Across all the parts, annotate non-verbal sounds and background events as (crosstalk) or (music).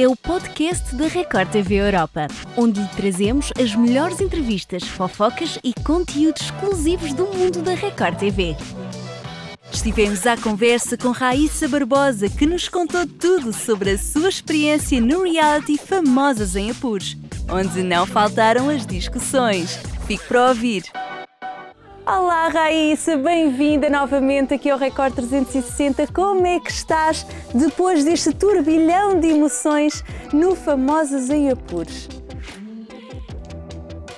é o podcast da Record TV Europa, onde lhe trazemos as melhores entrevistas, fofocas e conteúdos exclusivos do mundo da Record TV. Estivemos à conversa com Raíssa Barbosa, que nos contou tudo sobre a sua experiência no reality Famosas em Apuros, onde não faltaram as discussões. Fique para ouvir. Olá Raíssa, bem-vinda novamente aqui ao Record 360. Como é que estás depois deste turbilhão de emoções no Famosas em Apuros?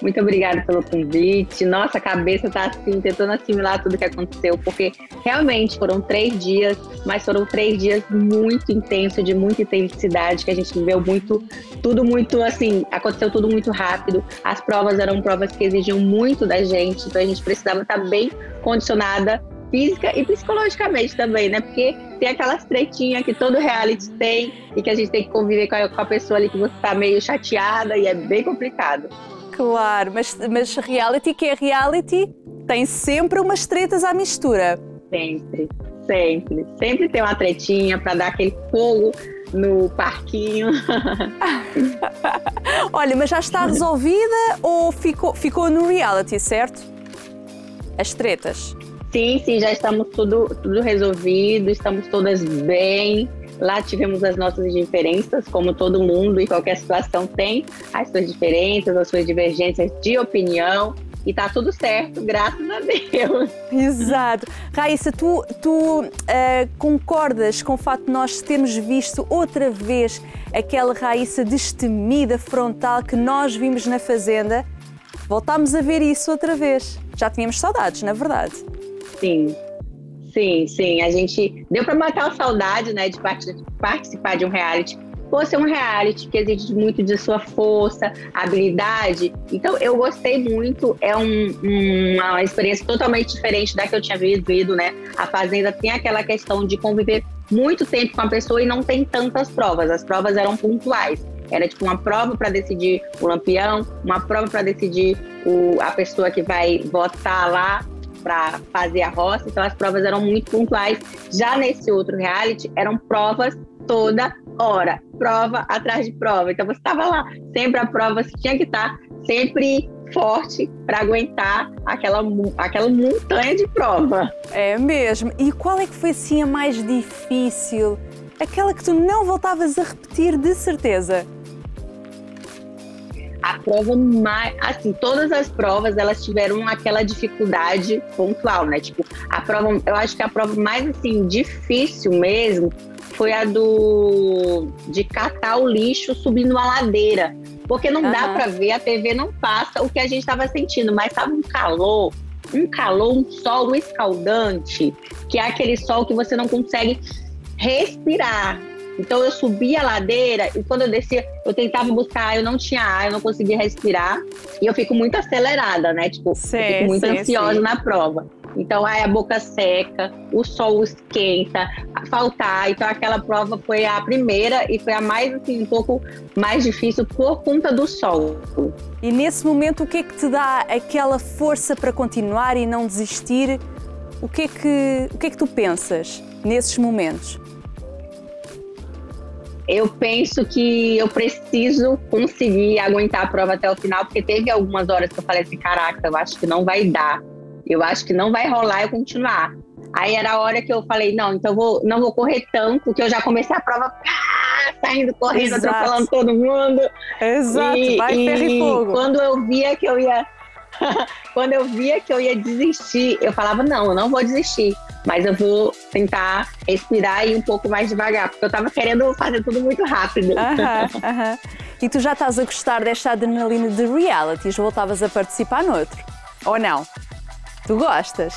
Muito obrigada pelo convite. Nossa, a cabeça está assim, tentando assimilar tudo que aconteceu, porque realmente foram três dias, mas foram três dias muito intensos, de muita intensidade, que a gente viveu muito, tudo muito assim, aconteceu tudo muito rápido. As provas eram provas que exigiam muito da gente, então a gente precisava estar bem condicionada física e psicologicamente também, né? Porque tem aquelas tretinhas que todo reality tem e que a gente tem que conviver com a, com a pessoa ali que você está meio chateada e é bem complicado. Claro, mas, mas reality que é reality tem sempre umas tretas à mistura. Sempre, sempre. Sempre tem uma tretinha para dar aquele fogo no parquinho. (laughs) Olha, mas já está resolvida ou ficou, ficou no reality, certo? As tretas. Sim, sim, já estamos tudo, tudo resolvido, estamos todas bem. Lá tivemos as nossas diferenças, como todo mundo, em qualquer situação tem as suas diferenças, as suas divergências de opinião. E tá tudo certo, graças a Deus. (laughs) Exato. Raíssa, tu, tu uh, concordas com o facto de nós termos visto outra vez aquela Raíssa destemida, frontal que nós vimos na Fazenda? Voltámos a ver isso outra vez. Já tínhamos saudades, na verdade. Sim, Sim, sim. A gente deu para matar a saudade, né, de participar de um reality. Por ser um reality que exige muito de sua força, habilidade. Então, eu gostei muito. É um, uma experiência totalmente diferente da que eu tinha vivido, né? A Fazenda tem aquela questão de conviver muito tempo com a pessoa e não tem tantas provas. As provas eram pontuais. Era tipo uma prova para decidir o lampião, uma prova para decidir o, a pessoa que vai votar lá para fazer a roça, então as provas eram muito pontuais. Já nesse outro reality, eram provas toda hora, prova atrás de prova. Então você estava lá, sempre a prova, você tinha que estar sempre forte para aguentar aquela, aquela montanha de prova. É mesmo. E qual é que foi assim a mais difícil? Aquela que tu não voltavas a repetir de certeza? A prova mais. Assim, todas as provas elas tiveram aquela dificuldade pontual, né? Tipo, a prova. Eu acho que a prova mais assim, difícil mesmo foi a do. de catar o lixo subindo uma ladeira. Porque não uhum. dá para ver, a TV não passa o que a gente estava sentindo, mas estava um calor, um calor, um sol escaldante, que é aquele sol que você não consegue respirar. Então eu subia a ladeira e quando eu descia, eu tentava buscar, eu não tinha ar, eu não conseguia respirar. E eu fico muito acelerada, né? Tipo, eu fico muito ansiosa na prova. Então aí a boca seca, o sol esquenta, faltar. Então aquela prova foi a primeira e foi a mais assim um pouco mais difícil por conta do sol. E nesse momento o que é que te dá aquela força para continuar e não desistir? O que é que o que é que tu pensas nesses momentos? Eu penso que eu preciso conseguir aguentar a prova até o final, porque teve algumas horas que eu falei assim, caraca, eu acho que não vai dar. Eu acho que não vai rolar eu continuar. Aí era a hora que eu falei, não, então vou, não vou correr tanto, porque eu já comecei a prova ah, saindo correndo, Exato. atropelando todo mundo. Exato, e, vai e e fogo. Quando eu via que eu ia (laughs) quando eu via que eu ia desistir, eu falava, não, eu não vou desistir mas eu vou tentar respirar e ir um pouco mais devagar, porque eu tava querendo fazer tudo muito rápido. Aham, (laughs) aham. E tu já estás a gostar desta adrenalina de realities? Voltavas a participar no outro? Ou não? Tu gostas?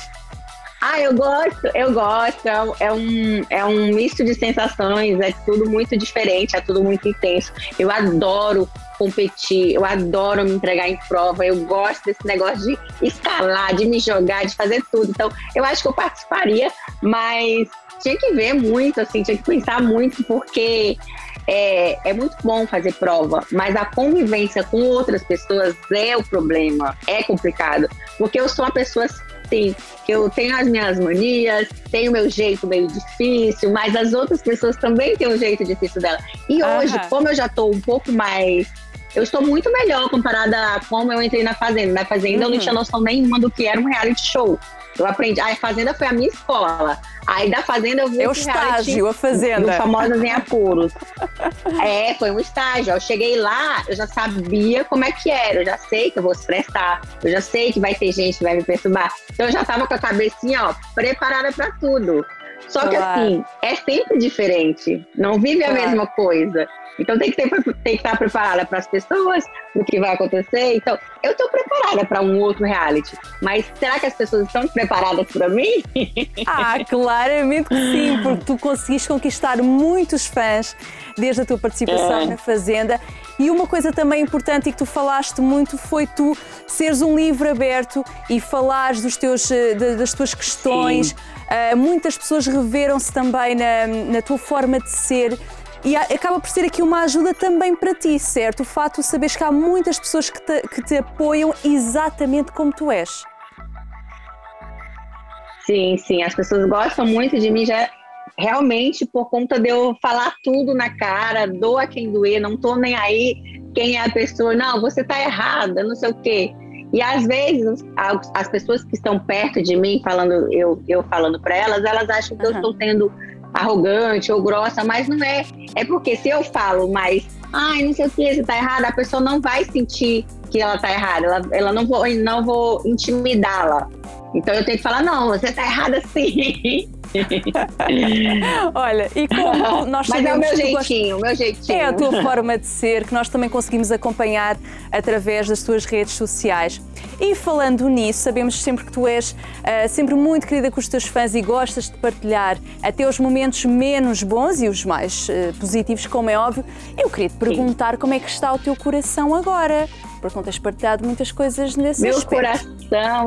Ah, eu gosto, eu gosto. É um, é um misto de sensações, é tudo muito diferente, é tudo muito intenso. Eu adoro competir, eu adoro me entregar em prova, eu gosto desse negócio de escalar, de me jogar, de fazer tudo. Então, eu acho que eu participaria, mas tinha que ver muito, assim, tinha que pensar muito, porque é, é muito bom fazer prova, mas a convivência com outras pessoas é o problema, é complicado, porque eu sou uma pessoa assim, que eu tenho as minhas manias, tenho meu jeito meio difícil, mas as outras pessoas também têm um jeito difícil dela. E hoje, como eu já tô um pouco mais eu estou muito melhor comparada a como eu entrei na Fazenda. Na Fazenda uhum. eu não uhum. tinha noção nenhuma do que era um reality show. Eu aprendi. A Fazenda foi a minha escola. Aí da Fazenda eu vi É o estágio, a Fazenda. Os famosos em apuros. (laughs) é, foi um estágio. Eu cheguei lá, eu já sabia como é que era. Eu já sei que eu vou estressar. Eu já sei que vai ter gente que vai me perturbar. Então eu já tava com a cabecinha, ó, preparada para tudo. Só claro. que assim, é sempre diferente. Não vive claro. a mesma coisa. Então tem que, ter, tem que estar preparada para as pessoas, o que vai acontecer. Então, eu estou preparada para um outro reality. Mas será que as pessoas estão preparadas para mim? (laughs) Ah, claramente que sim, (laughs) porque tu conseguiste conquistar muitos fãs desde a tua participação é. na Fazenda. E uma coisa também importante e que tu falaste muito foi tu seres um livro aberto e falares dos teus, eh, das tuas questões. Uh, muitas pessoas reveram-se também na, na tua forma de ser. E acaba por ser aqui uma ajuda também para ti, certo? O fato de saberes que há muitas pessoas que te, que te apoiam exatamente como tu és. Sim, sim. As pessoas gostam muito de mim já realmente por conta de eu falar tudo na cara, doa quem doer, não tô nem aí quem é a pessoa, não, você tá errada, não sei o quê. E às vezes as pessoas que estão perto de mim, falando eu, eu falando para elas, elas acham que uhum. eu estou tendo arrogante ou grossa, mas não é. É porque se eu falo mais, ai, não sei o que, você tá errada, a pessoa não vai sentir que ela tá errada, ela, ela não vou, não vou intimidá-la. Então eu tenho que falar, não, você tá errada sim. (laughs) Olha, e como nós Mas é o meu jeitinho, o meu jeitinho. É a tua (laughs) forma de ser que nós também conseguimos acompanhar através das tuas redes sociais. E falando nisso, sabemos sempre que tu és uh, sempre muito querida com os teus fãs e gostas de partilhar até os momentos menos bons e os mais uh, positivos, como é óbvio. Eu queria te perguntar Sim. como é que está o teu coração agora, porque não tens partilhado muitas coisas nesse Meu aspecto. coração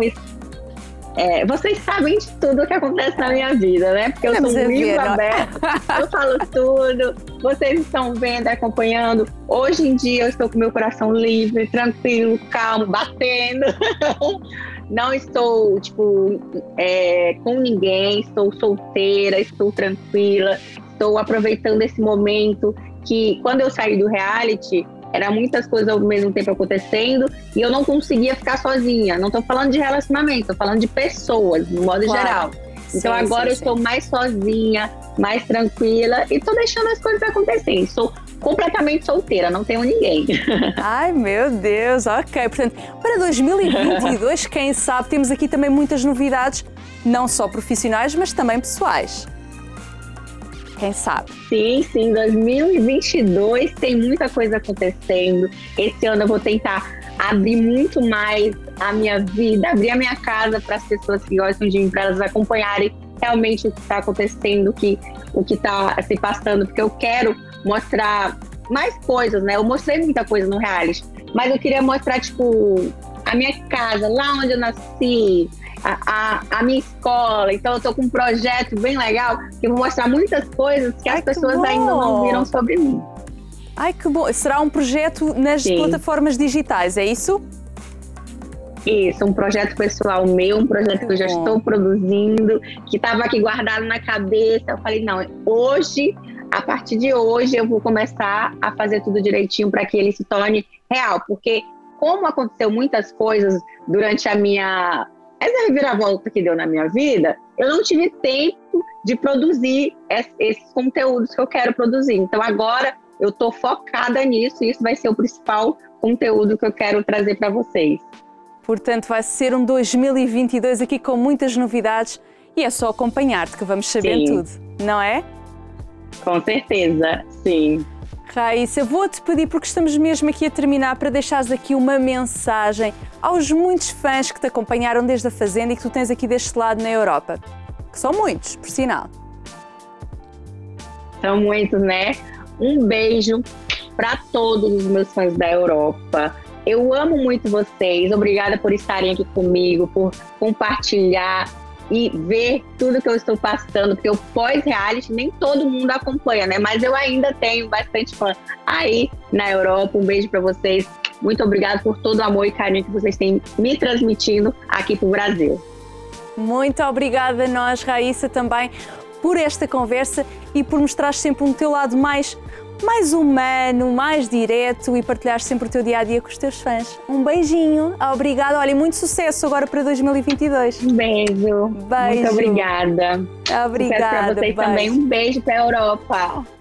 é, vocês sabem de tudo que acontece na minha vida, né? Porque eu sou um livro aberto, eu falo tudo, vocês estão vendo, acompanhando. Hoje em dia eu estou com meu coração livre, tranquilo, calmo, batendo. (laughs) Não estou, tipo, é, com ninguém, estou solteira, estou tranquila, estou aproveitando esse momento que quando eu saí do reality, era muitas coisas ao mesmo tempo acontecendo e eu não conseguia ficar sozinha. Não estou falando de relacionamento, estou falando de pessoas, no modo claro. geral. Então sim, agora sim, eu sim. estou mais sozinha, mais tranquila e estou deixando as coisas acontecerem. Sou completamente solteira, não tenho ninguém. (laughs) Ai, meu Deus, ok. Portanto, para (laughs) 2022, quem sabe, temos aqui também muitas novidades, não só profissionais, mas também pessoais. Quem sabe? Sim, sim. 2022 tem muita coisa acontecendo. Esse ano eu vou tentar abrir muito mais a minha vida, abrir a minha casa para as pessoas que gostam de mim, para elas acompanharem realmente o que está acontecendo, que o que está se passando, porque eu quero mostrar mais coisas, né? Eu mostrei muita coisa no reality, mas eu queria mostrar tipo a minha casa, lá onde eu nasci, a, a, a, minha escola. Então eu tô com um projeto bem legal que vou mostrar muitas coisas que Ai, as pessoas que ainda não viram sobre mim. Ai, que bom! Será um projeto nas Sim. plataformas digitais, é isso? Isso, um projeto pessoal meu, um projeto que, eu já estou produzindo, que estava aqui guardado na cabeça. Eu falei, não, hoje, a partir de hoje, eu vou começar a fazer tudo direitinho para que ele se torne real. Porque, como aconteceu muitas coisas durante a minha essa reviravolta que deu na minha vida, eu não tive tempo de produzir esses conteúdos que eu quero produzir. Então agora eu estou focada nisso e isso vai ser o principal conteúdo que eu quero trazer para vocês. Portanto, vai ser um 2022 aqui com muitas novidades e é só acompanhar-te que vamos saber sim. tudo, não é? Com certeza, sim. Raíssa, vou-te pedir, porque estamos mesmo aqui a terminar, para deixares aqui uma mensagem aos muitos fãs que te acompanharam desde a Fazenda e que tu tens aqui deste lado na Europa. Que são muitos, por sinal. São muitos, né? Um beijo para todos os meus fãs da Europa. Eu amo muito vocês. Obrigada por estarem aqui comigo, por compartilhar e ver tudo que eu estou passando, porque o pós-reality nem todo mundo acompanha, né? Mas eu ainda tenho bastante fã aí na Europa. Um beijo para vocês. Muito obrigada por todo o amor e carinho que vocês têm me transmitindo aqui pro Brasil. Muito obrigada a nós, Raíssa, também por esta conversa e por mostrar sempre um teu lado mais mais humano, mais direto e partilhar sempre o teu dia a dia com os teus fãs. Um beijinho, obrigada. Olha, muito sucesso agora para 2022. Um beijo. Beijo. Muito obrigada. Obrigada. Para vocês beijo. também. Um beijo para a Europa.